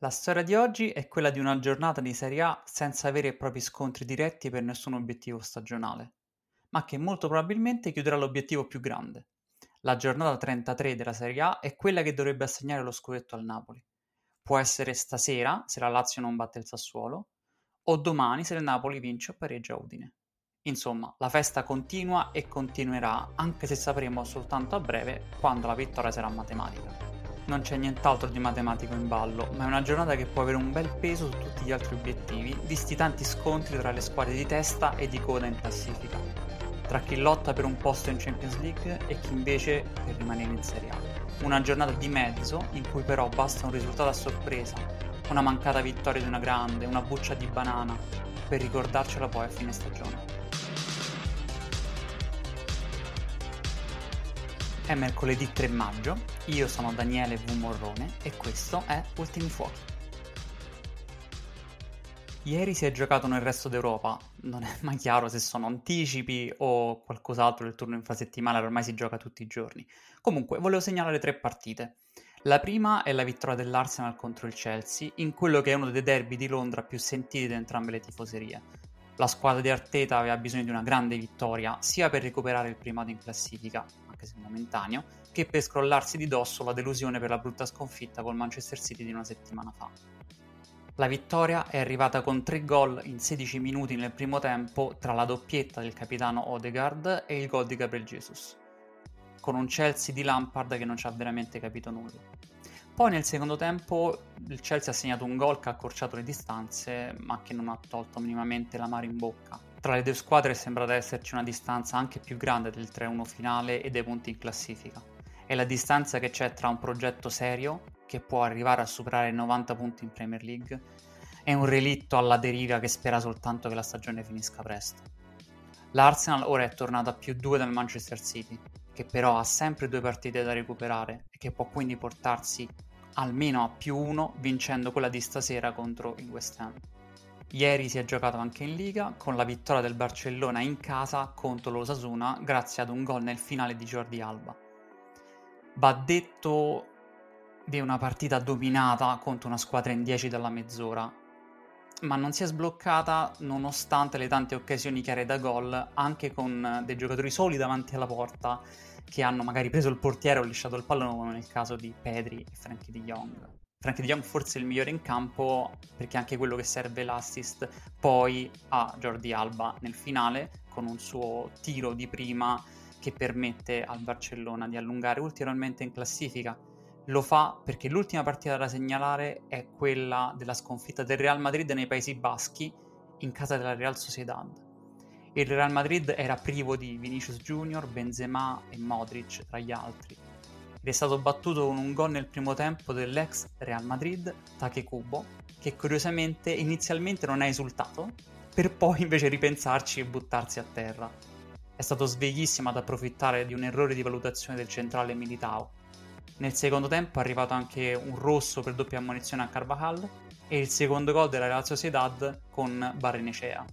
La storia di oggi è quella di una giornata di Serie A senza veri e propri scontri diretti per nessun obiettivo stagionale, ma che molto probabilmente chiuderà l'obiettivo più grande. La giornata 33 della Serie A è quella che dovrebbe assegnare lo scudetto al Napoli. Può essere stasera, se la Lazio non batte il Sassuolo, o domani se il Napoli vince o pareggia Udine. Insomma, la festa continua e continuerà, anche se sapremo soltanto a breve quando la vittoria sarà matematica non c'è nient'altro di matematico in ballo, ma è una giornata che può avere un bel peso su tutti gli altri obiettivi, visti tanti scontri tra le squadre di testa e di coda in classifica, tra chi lotta per un posto in Champions League e chi invece per rimanere in Serie A. Una giornata di mezzo in cui però basta un risultato a sorpresa, una mancata vittoria di una grande, una buccia di banana, per ricordarcela poi a fine stagione. È mercoledì 3 maggio, io sono Daniele V. Morrone e questo è Ultimi Fuochi. Ieri si è giocato nel resto d'Europa, non è mai chiaro se sono anticipi o qualcos'altro del turno infrasettimanale, ormai si gioca tutti i giorni. Comunque, volevo segnalare tre partite. La prima è la vittoria dell'Arsenal contro il Chelsea, in quello che è uno dei derby di Londra più sentiti da entrambe le tifoserie. La squadra di Arteta aveva bisogno di una grande vittoria, sia per recuperare il primato in classifica, anche se momentaneo, che per scrollarsi di dosso la delusione per la brutta sconfitta col Manchester City di una settimana fa. La vittoria è arrivata con tre gol in 16 minuti nel primo tempo tra la doppietta del capitano Odegaard e il gol di Gabriel Jesus, con un Chelsea di Lampard che non ci ha veramente capito nulla. Poi nel secondo tempo il Chelsea ha segnato un gol che ha accorciato le distanze, ma che non ha tolto minimamente la mare in bocca tra le due squadre sembra esserci una distanza anche più grande del 3-1 finale e dei punti in classifica. È la distanza che c'è tra un progetto serio, che può arrivare a superare i 90 punti in Premier League, e un relitto alla deriva che spera soltanto che la stagione finisca presto. L'Arsenal ora è tornato a più 2 dal Manchester City, che però ha sempre due partite da recuperare e che può quindi portarsi almeno a più 1 vincendo quella di stasera contro il West Ham. Ieri si è giocato anche in Liga con la vittoria del Barcellona in casa contro l'Osasuna grazie ad un gol nel finale di Jordi Alba. Va detto di una partita dominata contro una squadra in 10 dalla mezz'ora, ma non si è sbloccata nonostante le tante occasioni chiare da gol, anche con dei giocatori soli davanti alla porta che hanno magari preso il portiere o lisciato il pallone, come nel caso di Pedri e Frankie di Jong. Frank De Jong forse il migliore in campo perché è anche quello che serve l'assist poi a Jordi Alba nel finale con un suo tiro di prima che permette al Barcellona di allungare ulteriormente in classifica. Lo fa perché l'ultima partita da segnalare è quella della sconfitta del Real Madrid nei Paesi Baschi in casa della Real Sociedad. Il Real Madrid era privo di Vinicius Junior, Benzema e Modric tra gli altri è stato battuto con un gol nel primo tempo dell'ex Real Madrid, Takekubo, che curiosamente inizialmente non ha esultato, per poi invece ripensarci e buttarsi a terra. È stato sveglissimo ad approfittare di un errore di valutazione del centrale Militao. Nel secondo tempo è arrivato anche un rosso per doppia ammonizione a Carvajal e il secondo gol della Real Sociedad con Barrenecea.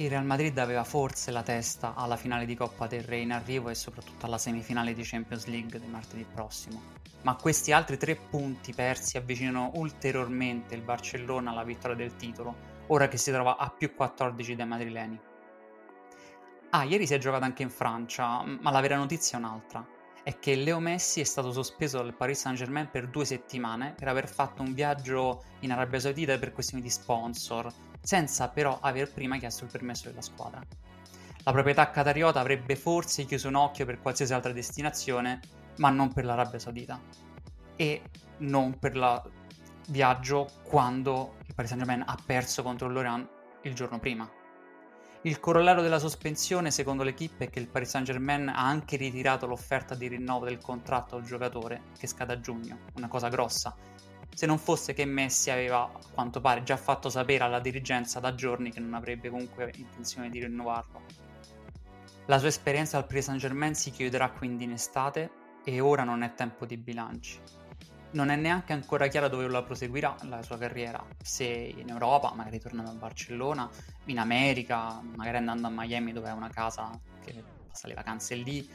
Il Real Madrid aveva forse la testa alla finale di Coppa del Re in arrivo e soprattutto alla semifinale di Champions League di martedì prossimo. Ma questi altri tre punti persi avvicinano ulteriormente il Barcellona alla vittoria del titolo, ora che si trova a più 14 dai madrileni. Ah, ieri si è giocato anche in Francia, ma la vera notizia è un'altra. È che Leo Messi è stato sospeso dal Paris Saint-Germain per due settimane per aver fatto un viaggio in Arabia Saudita per questioni di sponsor senza però aver prima chiesto il permesso della squadra. La proprietà qatariota avrebbe forse chiuso un occhio per qualsiasi altra destinazione, ma non per l'Arabia Saudita e non per il viaggio quando il Paris Saint-Germain ha perso contro l'Orient il giorno prima. Il corollario della sospensione, secondo l'equipe, è che il Paris Saint-Germain ha anche ritirato l'offerta di rinnovo del contratto al giocatore che scade a giugno, una cosa grossa, se non fosse che Messi aveva, a quanto pare, già fatto sapere alla dirigenza da giorni che non avrebbe comunque intenzione di rinnovarlo. La sua esperienza al Paris Saint-Germain si chiuderà quindi in estate e ora non è tempo di bilanci. Non è neanche ancora chiaro dove la proseguirà la sua carriera, se in Europa, magari tornando a Barcellona, in America, magari andando a Miami dove ha una casa che passa le vacanze lì,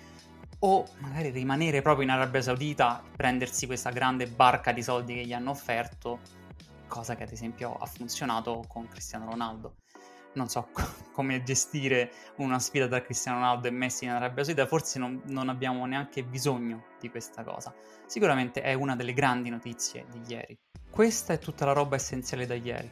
o magari rimanere proprio in Arabia Saudita, prendersi questa grande barca di soldi che gli hanno offerto, cosa che ad esempio ha funzionato con Cristiano Ronaldo non so come gestire una sfida tra Cristiano Ronaldo e Messi in Arabia Saudita, forse non, non, abbiamo neanche bisogno di questa cosa. Sicuramente è una delle grandi notizie di ieri. Questa è tutta la roba essenziale da ieri,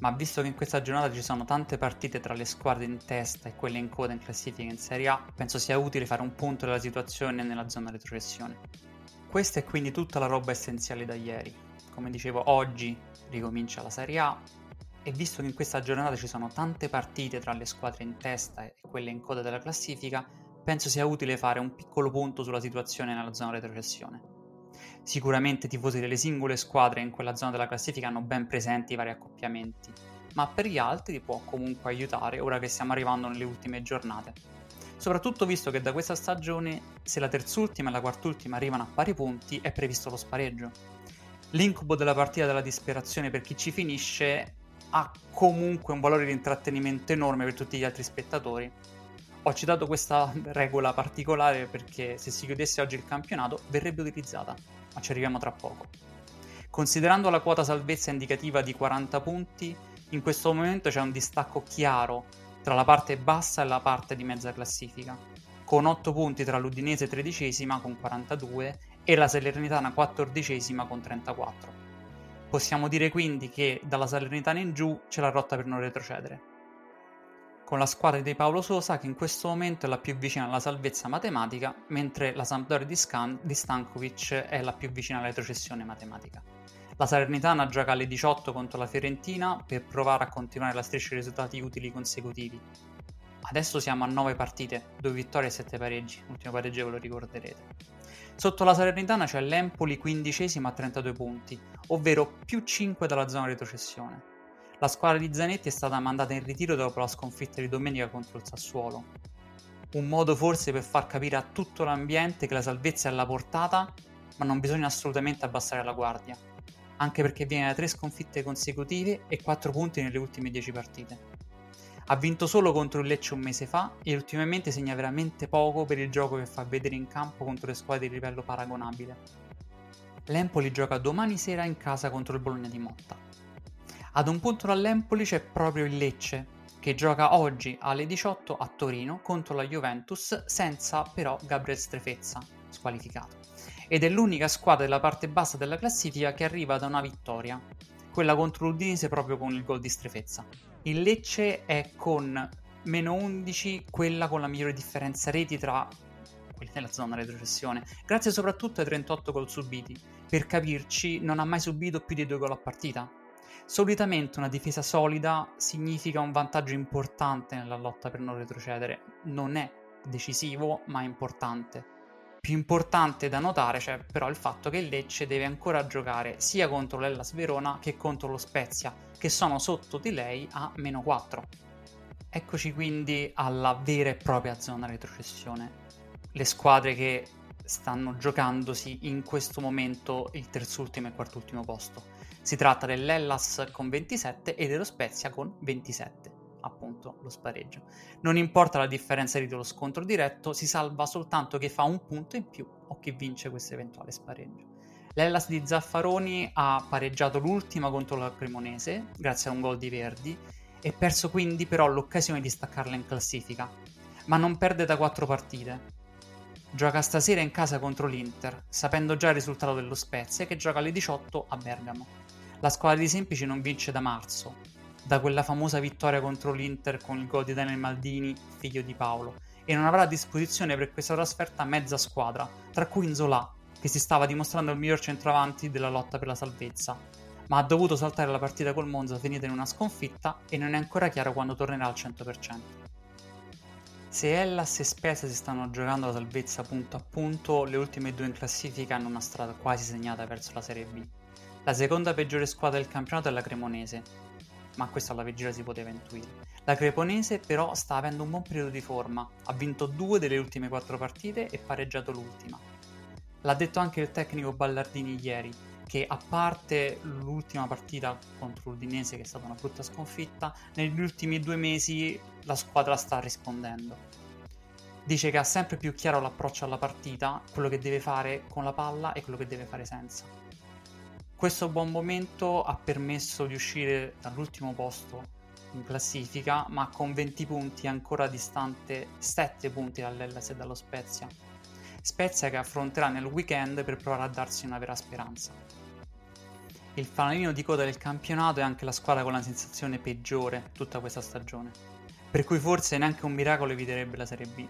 ma visto che in questa giornata ci sono tante partite tra le squadre in testa e quelle in coda in classifica in Serie A, penso sia utile fare un punto della situazione nella zona retrocessione. Questa è quindi tutta la roba essenziale da ieri. Come dicevo, oggi ricomincia la Serie A, e visto che in questa giornata ci sono tante partite tra le squadre in testa e quelle in coda della classifica, penso sia utile fare un piccolo punto sulla situazione nella zona retrocessione. Sicuramente i tifosi delle singole squadre in quella zona della classifica hanno ben presenti i vari accoppiamenti, ma per gli altri può comunque aiutare ora che stiamo arrivando nelle ultime giornate. Soprattutto visto che da questa stagione, se la terzultima e la quartultima arrivano a pari punti, è previsto lo spareggio. L'incubo della partita della disperazione per chi ci finisce ha comunque un valore di intrattenimento enorme per tutti gli altri spettatori. Ho citato questa regola particolare perché se si chiudesse oggi il campionato verrebbe utilizzata, ma ci arriviamo tra poco. Considerando la quota salvezza indicativa di 40 punti, in questo momento c'è un distacco chiaro tra la parte bassa e la parte di mezza classifica, con 8 punti tra l'Udinese tredicesima con 42 e la Salernitana quattordicesima con 34. Possiamo dire quindi che dalla Salernitana in giù c'è la rotta per non retrocedere. Con la squadra di Paolo Sosa che in questo momento è la più vicina alla salvezza matematica, mentre la Sampdoria di, Scan- di Stankovic è la più vicina alla retrocessione matematica. La Salernitana gioca alle 18 contro la Fiorentina per provare a continuare la striscia di risultati utili consecutivi. Adesso siamo a 9 partite, 2 vittorie e 7 pareggi, l'ultimo pareggio ve lo ricorderete. Sotto la Salernitana c'è l'Empoli quindicesima a 32 punti, ovvero più 5 dalla zona retrocessione. La squadra di Zanetti è stata mandata in ritiro dopo la sconfitta di domenica contro il Sassuolo. Un modo forse per far capire a tutto l'ambiente che la salvezza è alla portata, ma non bisogna assolutamente abbassare la guardia, anche perché viene da 3 sconfitte consecutive e 4 punti nelle ultime 10 partite. Ha vinto solo contro il Lecce un mese fa e ultimamente segna veramente poco per il gioco che fa vedere in campo contro le squadre di livello paragonabile. L'Empoli gioca domani sera in casa contro il Bologna di Motta. Ad un punto dall'Empoli c'è proprio il Lecce, che gioca oggi alle 18 a Torino contro la Juventus senza però Gabriel Strefezza, squalificato. Ed è l'unica squadra della parte bassa della classifica che arriva da una vittoria, quella contro l'Udinese proprio con il gol di Strefezza. Il Lecce è con meno 11 quella con la migliore differenza reti tra quelli della zona retrocessione, grazie soprattutto ai 38 gol subiti. Per capirci, non ha mai subito più di due gol a partita. Solitamente una difesa solida significa un vantaggio importante nella lotta per non retrocedere. Non è decisivo, ma importante. Più importante da notare c'è però il fatto che il Lecce deve ancora giocare sia contro l'Ellas Verona che contro lo Spezia, che sono sotto di lei a meno 4. Eccoci quindi alla vera e propria zona retrocessione. Le squadre che stanno giocandosi in questo momento il terzultimo e quartultimo posto. Si tratta dell'Ellas con 27 e dello Spezia con 27 appunto lo spareggio. Non importa la differenza di dello scontro diretto, si salva soltanto che fa un punto in più o che vince questo eventuale spareggio. L'Ellas di Zaffaroni ha pareggiato l'ultima contro la Cremonese, grazie a un gol di Verdi, e perso quindi però l'occasione di staccarla in classifica, ma non perde da quattro partite. Gioca stasera in casa contro l'Inter, sapendo già il risultato dello Spezia che gioca alle 18 a Bergamo. La squadra di Semplici non vince da marzo, da quella famosa vittoria contro l'Inter con il gol di Daniel Maldini, figlio di Paolo, e non avrà a disposizione per questa trasferta mezza squadra, tra cui Inzola, che si stava dimostrando il miglior centravanti della lotta per la salvezza, ma ha dovuto saltare la partita col Monza finita in una sconfitta e non è ancora chiaro quando tornerà al 100%. Se Hellas e Spezia si stanno giocando la salvezza punto a punto, le ultime due in classifica hanno una strada quasi segnata verso la Serie B. La seconda peggiore squadra del campionato è la Cremonese, ma questo alla vigilia si poteva intuire. La Cremonese però sta avendo un buon periodo di forma, ha vinto due delle ultime quattro partite e pareggiato l'ultima. L'ha detto anche il tecnico Ballardini ieri, che a parte l'ultima partita contro l'Udinese che è stata una brutta sconfitta, negli ultimi due mesi la squadra sta rispondendo. Dice che ha sempre più chiaro l'approccio alla partita, quello che deve fare con la palla e quello che deve fare senza. Questo buon momento ha permesso di uscire dall'ultimo posto in classifica, ma con 20 punti ancora distante 7 punti dall'Ellas e dallo Spezia. Spezia che affronterà nel weekend per provare a darsi una vera speranza. Il fanalino di coda del campionato è anche la squadra con la sensazione peggiore tutta questa stagione, per cui forse neanche un miracolo eviterebbe la Serie B.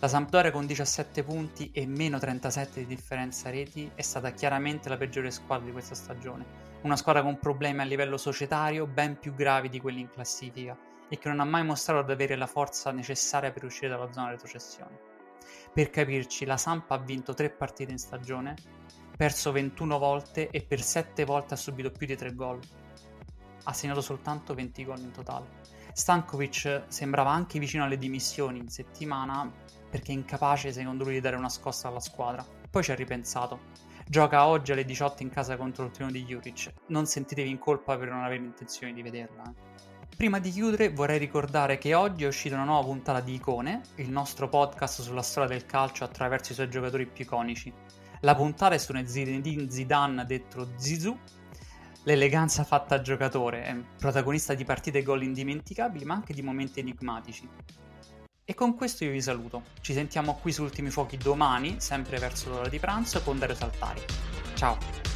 La Sampdoria con 17 punti e meno 37 di differenza reti è stata chiaramente la peggiore squadra di questa stagione, una squadra con problemi a livello societario ben più gravi di quelli in classifica e che non ha mai mostrato di avere la forza necessaria per uscire dalla zona retrocessione. Per capirci, la Samp ha vinto 3 partite in stagione, perso 21 volte e per 7 volte ha subito più di 3 gol. Ha segnato soltanto 20 gol in totale. Stankovic sembrava anche vicino alle dimissioni in settimana perché è incapace secondo lui di dare una scossa alla squadra. Poi ci ha ripensato. Gioca oggi alle 18 in casa contro il treno di Juric. Non sentitevi in colpa per non avere intenzione di vederla. Eh. Prima di chiudere vorrei ricordare che oggi è uscita una nuova puntata di Icone, il nostro podcast sulla storia del calcio attraverso i suoi giocatori più iconici. La puntata è su Zinedine Zidane detto Zizou, l'eleganza fatta a giocatore, è protagonista di partite e gol indimenticabili ma anche di momenti enigmatici. E con questo io vi saluto, ci sentiamo qui su Ultimi Fuochi domani, sempre verso l'ora di pranzo con Dario Saltari. Ciao!